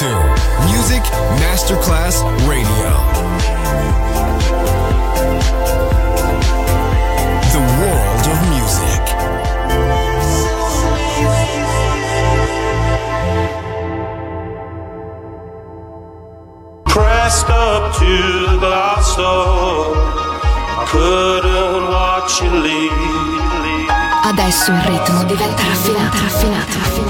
to Music Masterclass Radio. The world of music. Pressed up to the glass door. I couldn't watch you leave. Adesso il ritmo diventa raffinato, raffinato, raffinato.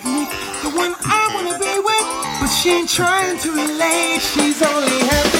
like me, the one I wanna be with. But she ain't trying to relate, she's only happy.